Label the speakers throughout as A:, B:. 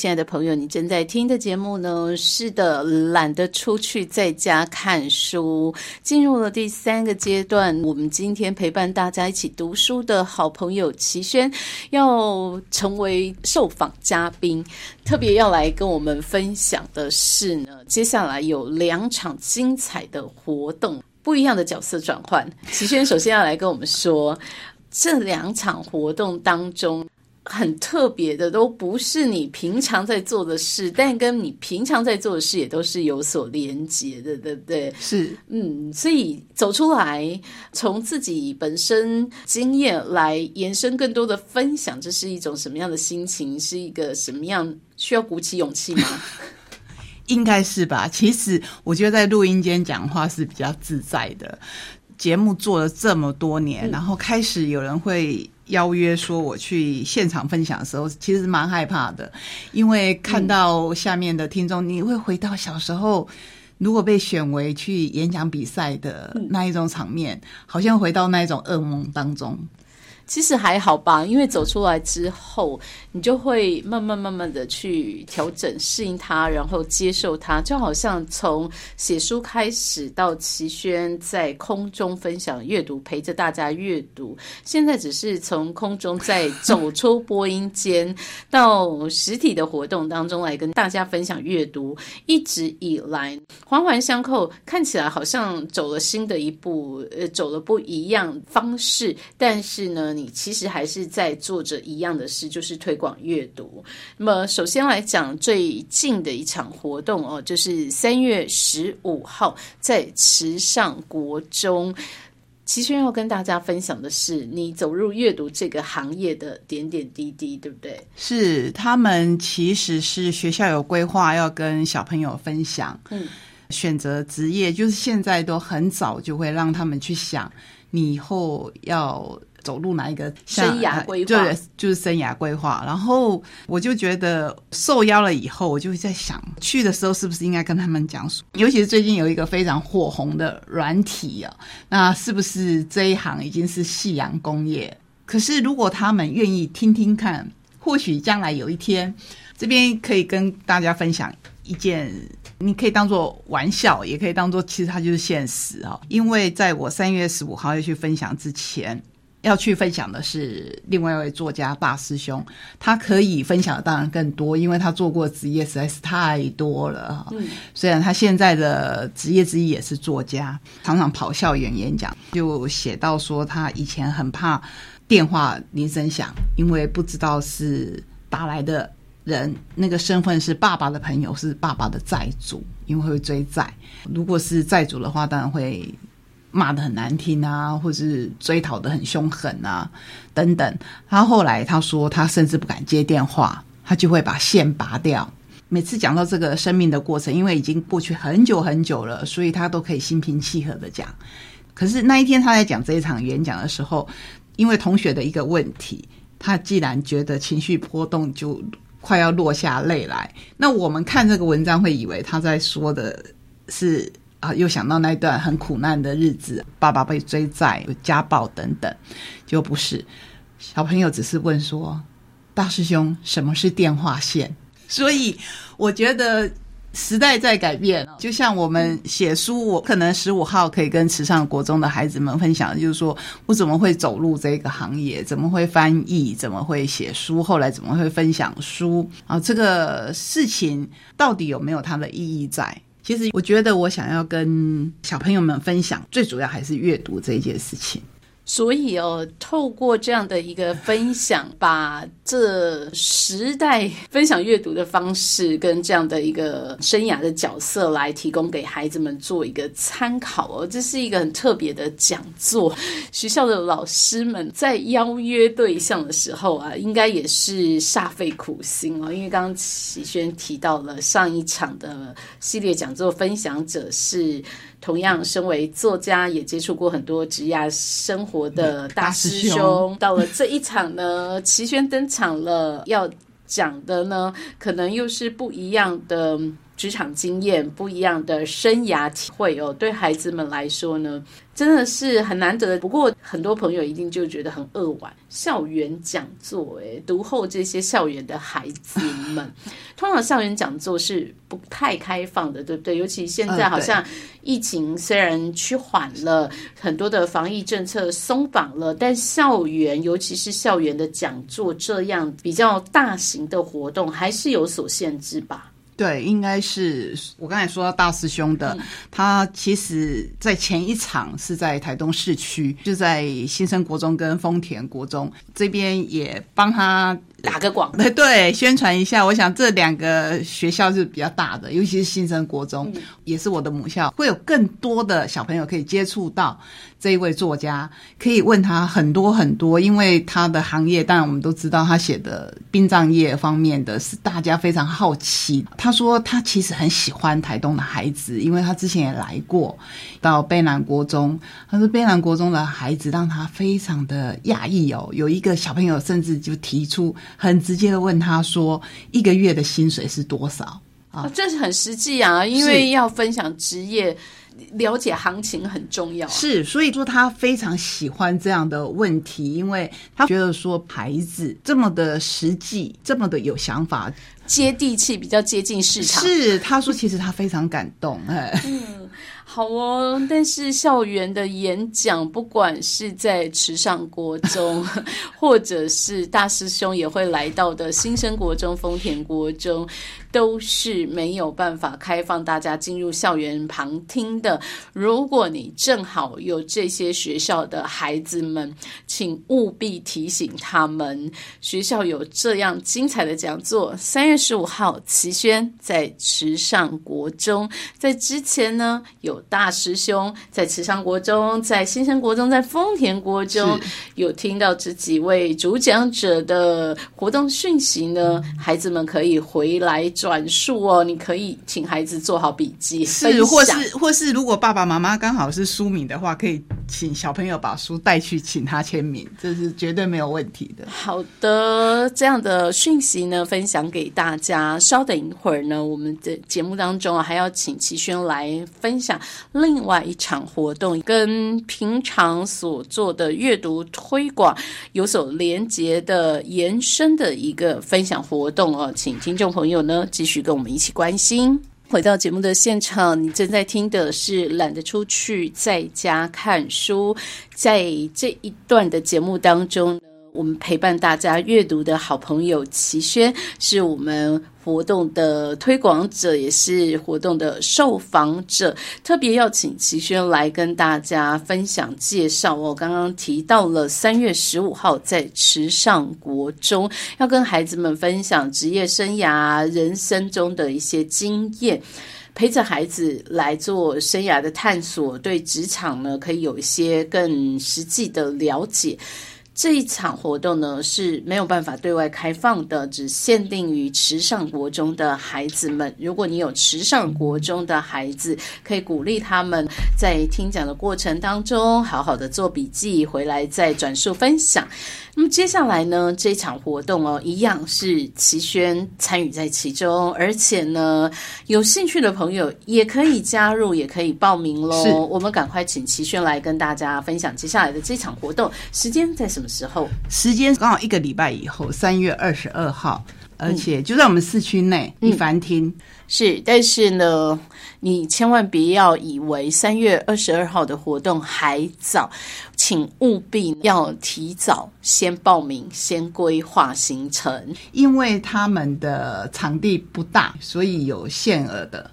A: 亲爱的朋友，你正在听的节目呢？是的，懒得出去，在家看书。进入了第三个阶段，我们今天陪伴大家一起读书的好朋友齐轩，要成为受访嘉宾，特别要来跟我们分享的是呢，接下来有两场精彩的活动，不一样的角色转换。齐轩首先要来跟我们说，这两场活动当中。很特别的，都不是你平常在做的事，但跟你平常在做的事也都是有所连接的，对不对？
B: 是，
A: 嗯，所以走出来，从自己本身经验来延伸更多的分享，这是一种什么样的心情？是一个什么样需要鼓起勇气吗？
B: 应该是吧。其实我觉得在录音间讲话是比较自在的。节目做了这么多年，然后开始有人会。邀约说我去现场分享的时候，其实蛮害怕的，因为看到下面的听众，你会回到小时候，如果被选为去演讲比赛的那一种场面，好像回到那一种噩梦当中。
A: 其实还好吧，因为走出来之后，你就会慢慢慢慢的去调整、适应它，然后接受它。就好像从写书开始，到齐轩在空中分享阅读，陪着大家阅读。现在只是从空中再走出播音间，到实体的活动当中来跟大家分享阅读。一直以来环环相扣，看起来好像走了新的一步，呃，走了不一样方式，但是呢。你其实还是在做着一样的事，就是推广阅读。那么，首先来讲最近的一场活动哦，就是三月十五号在池上国中。齐轩要跟大家分享的是，你走入阅读这个行业的点点滴滴，对不对？
B: 是，他们其实是学校有规划要跟小朋友分享，嗯，选择职业，就是现在都很早就会让他们去想，你以后要。走路哪一个
A: 生涯规划？
B: 对，就是生涯规划。然后我就觉得受邀了以后，我就在想，去的时候是不是应该跟他们讲述？尤其是最近有一个非常火红的软体啊，那是不是这一行已经是夕阳工业？可是如果他们愿意听听看，或许将来有一天，这边可以跟大家分享一件，你可以当做玩笑，也可以当做其实它就是现实啊。因为在我三月十五号要去分享之前。要去分享的是另外一位作家大师兄，他可以分享的当然更多，因为他做过职业实在是太多了哈。虽然他现在的职业之一也是作家，常常跑校园演讲，就写到说他以前很怕电话铃声响，因为不知道是打来的人那个身份是爸爸的朋友，是爸爸的债主，因为会追债。如果是债主的话，当然会。骂的很难听啊，或是追讨的很凶狠啊，等等。他后来他说，他甚至不敢接电话，他就会把线拔掉。每次讲到这个生命的过程，因为已经过去很久很久了，所以他都可以心平气和的讲。可是那一天他在讲这一场演讲的时候，因为同学的一个问题，他既然觉得情绪波动，就快要落下泪来。那我们看这个文章会以为他在说的是。啊，又想到那段很苦难的日子，爸爸被追债、家暴等等，就不是小朋友，只是问说：“大师兄，什么是电话线？”所以我觉得时代在改变，就像我们写书，我可能十五号可以跟池上国中的孩子们分享，就是说我怎么会走入这个行业，怎么会翻译，怎么会写书，后来怎么会分享书啊？这个事情到底有没有它的意义在？其实，我觉得我想要跟小朋友们分享，最主要还是阅读这一件事情。
A: 所以哦，透过这样的一个分享，把这时代分享阅读的方式跟这样的一个生涯的角色来提供给孩子们做一个参考哦，这是一个很特别的讲座。学校的老师们在邀约对象的时候啊，应该也是煞费苦心哦，因为刚刚启轩提到了上一场的系列讲座分享者是。同样，身为作家，也接触过很多职业生活的大师兄。到了这一场呢，齐宣登场了，要讲的呢，可能又是不一样的职场经验，不一样的生涯体会哦。对孩子们来说呢，真的是很难得。不过，很多朋友一定就觉得很扼腕。校园讲座，诶，读后这些校园的孩子们。通常校园讲座是不太开放的，对不对？尤其现在
B: 呃
A: 好像疫情虽然趋缓了，很多的防疫政策松绑了，但校园，尤其是校园的讲座这样比较大型的活动，还是有所限制吧？
B: 对，应该是我刚才说到大师兄的，他其实在前一场是在台东市区，就在新生国中跟丰田国中这边也帮他
A: 打个广
B: 对 对，宣传一下。我想这两个学校是比较大的，尤其是新生国中，也是我的母校，会有更多的小朋友可以接触到这一位作家，可以问他很多很多。因为他的行业，当然我们都知道，他写的殡葬业方面的是大家非常好奇。他说他其实很喜欢台东的孩子，因为他之前也来过到卑南国中，他说卑南国中的孩子让他非常的讶异哦。有一个小朋友甚至就提出。很直接的问他说：“一个月的薪水是多少？”
A: 啊，这是很实际啊，因为要分享职业，了解行情很重要。
B: 是，所以说他非常喜欢这样的问题，因为他觉得说牌子这么的实际，这么的有想法，
A: 接地气，比较接近市场。
B: 是，他说其实他非常感动，哎。
A: 嗯，好哦。但是校园的演讲，不管是在池上国中，或者是大师兄也会来到的新生国中、丰田国中，都是没有办法开放大家进入校园旁听的。如果你正好有这些学校的孩子们，请务必提醒他们，学校有这样精彩的讲座。三月十五号，齐轩在池上国中，在之前呢有大师兄在池上国中，在新生国中，在丰田国中有听到这几位主讲者的活动讯息呢，孩子们可以回来转述哦。你可以请孩子做好笔记，
B: 是，或是或是如如果爸爸妈妈刚好是书迷的话，可以请小朋友把书带去，请他签名，这是绝对没有问题的。
A: 好的，这样的讯息呢，分享给大家。稍等一会儿呢，我们的节目当中啊，还要请齐轩来分享另外一场活动，跟平常所做的阅读推广有所连结的延伸的一个分享活动哦，请听众朋友呢继续跟我们一起关心。回到节目的现场，你正在听的是《懒得出去，在家看书》。在这一段的节目当中，我们陪伴大家阅读的好朋友齐轩，是我们活动的推广者，也是活动的受访者。特别要请齐轩来跟大家分享介绍我。刚刚提到了三月十五号在池上国中，要跟孩子们分享职业生涯、人生中的一些经验。陪着孩子来做生涯的探索，对职场呢可以有一些更实际的了解。这一场活动呢是没有办法对外开放的，只限定于池上国中的孩子们。如果你有池上国中的孩子，可以鼓励他们在听讲的过程当中，好好的做笔记，回来再转述分享。那么接下来呢，这场活动哦，一样是齐轩参与在其中，而且呢，有兴趣的朋友也可以加入，也可以报名喽。我们赶快请齐轩来跟大家分享接下来的这场活动时间在什么时候？
B: 时间刚好一个礼拜以后，三月二十二号，而且就在我们市区内一凡厅。
A: 是，但是呢，你千万别要以为三月二十二号的活动还早，请务必要提早先报名，先规划行程，
B: 因为他们的场地不大，所以有限额的。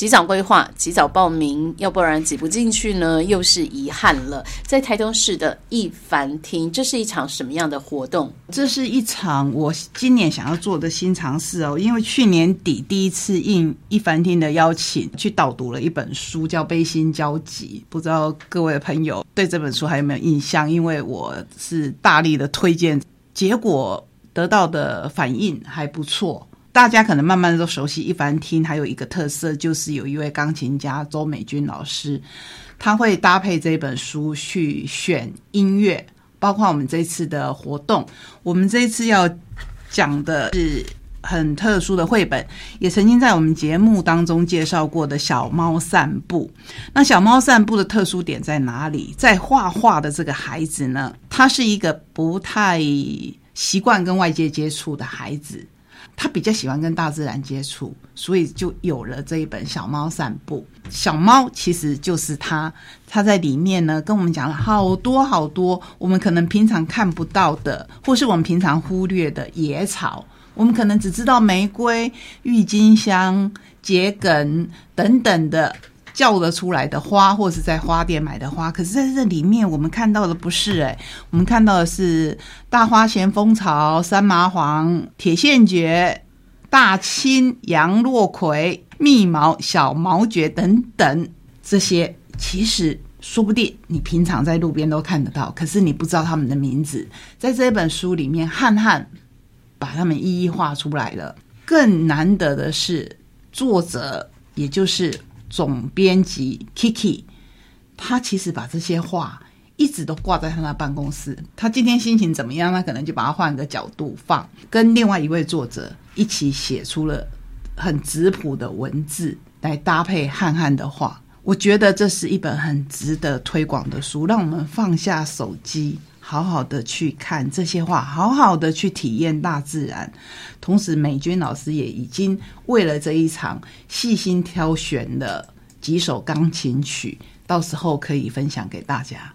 A: 及早规划，及早报名，要不然挤不进去呢，又是遗憾了。在台东市的一凡厅，这是一场什么样的活动？
B: 这是一场我今年想要做的新尝试哦，因为去年底第一次应一凡厅的邀请去导读了一本书，叫《悲心交集》，不知道各位朋友对这本书还有没有印象？因为我是大力的推荐，结果得到的反应还不错。大家可能慢慢都熟悉一凡厅，还有一个特色就是有一位钢琴家周美君老师，他会搭配这本书去选音乐，包括我们这次的活动，我们这次要讲的是很特殊的绘本，也曾经在我们节目当中介绍过的小猫散步。那小猫散步的特殊点在哪里？在画画的这个孩子呢，他是一个不太习惯跟外界接触的孩子。他比较喜欢跟大自然接触，所以就有了这一本《小猫散步》。小猫其实就是他，他在里面呢跟我们讲了好多好多我们可能平常看不到的，或是我们平常忽略的野草。我们可能只知道玫瑰、郁金香、桔梗等等的叫得出来的花，或是在花店买的花。可是在这里面，我们看到的不是诶，我们看到的是大花咸丰草、山麻黄、铁线蕨、大青、杨落葵、密毛、小毛蕨等等这些，其实说不定你平常在路边都看得到，可是你不知道他们的名字。在这本书里面，汉汉把他们一一画出来了。更难得的是，作者也就是总编辑 Kiki，他其实把这些画一直都挂在他的办公室。他今天心情怎么样，他可能就把它换个角度放，跟另外一位作者一起写出了很质朴的文字来搭配汉汉的画。我觉得这是一本很值得推广的书，让我们放下手机。好好的去看这些画，好好的去体验大自然。同时，美军老师也已经为了这一场细心挑选了几首钢琴曲，到时候可以分享给大家。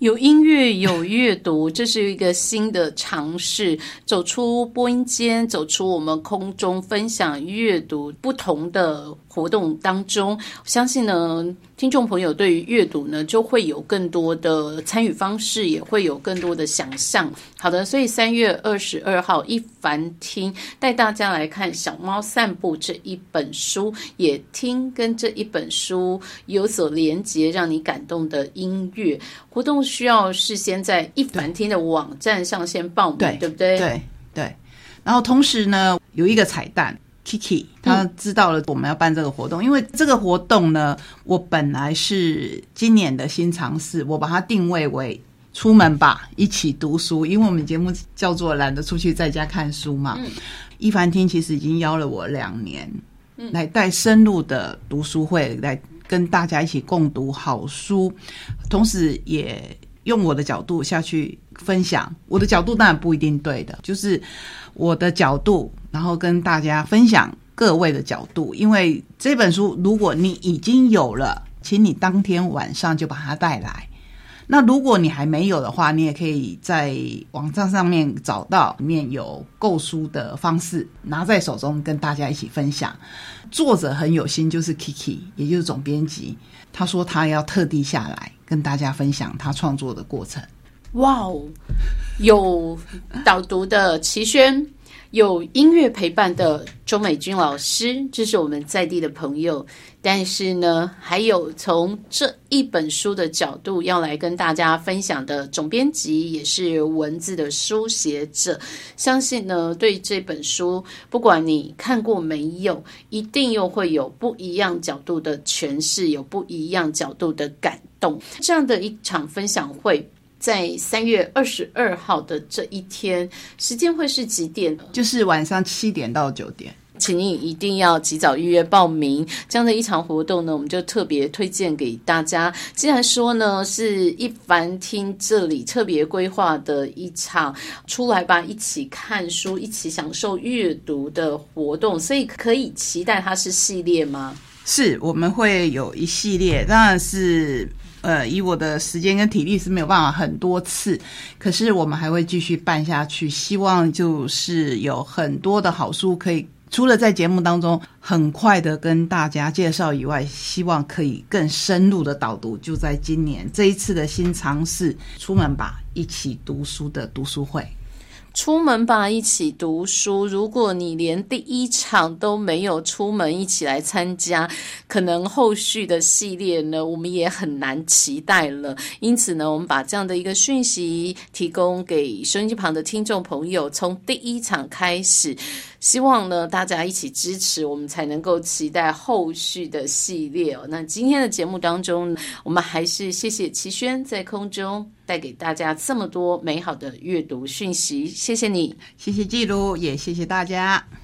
A: 有音乐，有阅读，这是一个新的尝试。走出播音间，走出我们空中分享阅读不同的活动当中，相信呢。听众朋友对于阅读呢，就会有更多的参与方式，也会有更多的想象。好的，所以三月二十二号一凡听带大家来看《小猫散步》这一本书，也听跟这一本书有所连结，让你感动的音乐活动，需要事先在一凡听的网站上先报名，对不对？
B: 对对。然后同时呢，有一个彩蛋。Kiki，他知道了我们要办这个活动，因为这个活动呢，我本来是今年的新尝试，我把它定位为出门吧，一起读书，因为我们节目叫做懒得出去，在家看书嘛。一凡听其实已经邀了我两年，来带深入的读书会，来跟大家一起共读好书，同时也用我的角度下去分享。我的角度当然不一定对的，就是我的角度。然后跟大家分享各位的角度，因为这本书如果你已经有了，请你当天晚上就把它带来。那如果你还没有的话，你也可以在网站上面找到里面有购书的方式，拿在手中跟大家一起分享。作者很有心，就是 Kiki，也就是总编辑，他说他要特地下来跟大家分享他创作的过程。
A: 哇哦，有导读的齐轩。有音乐陪伴的周美君老师，这是我们在地的朋友。但是呢，还有从这一本书的角度要来跟大家分享的总编辑，也是文字的书写者。相信呢，对这本书，不管你看过没有，一定又会有不一样角度的诠释，有不一样角度的感动。这样的一场分享会。在三月二十二号的这一天，时间会是几点？
B: 就是晚上七点到九点，
A: 请你一定要及早预约报名。这样的一场活动呢，我们就特别推荐给大家。既然说呢，是一凡厅这里特别规划的一场出来吧，一起看书，一起享受阅读的活动，所以可以期待它是系列吗？
B: 是，我们会有一系列，当然是。呃，以我的时间跟体力是没有办法很多次，可是我们还会继续办下去。希望就是有很多的好书可以，除了在节目当中很快的跟大家介绍以外，希望可以更深入的导读。就在今年这一次的新尝试，出门吧，一起读书的读书会。
A: 出门吧，一起读书。如果你连第一场都没有出门一起来参加，可能后续的系列呢，我们也很难期待了。因此呢，我们把这样的一个讯息提供给收音机旁的听众朋友，从第一场开始。希望呢，大家一起支持，我们才能够期待后续的系列哦。那今天的节目当中，我们还是谢谢齐轩在空中带给大家这么多美好的阅读讯息，谢谢你，
B: 谢谢记录，也谢谢大家。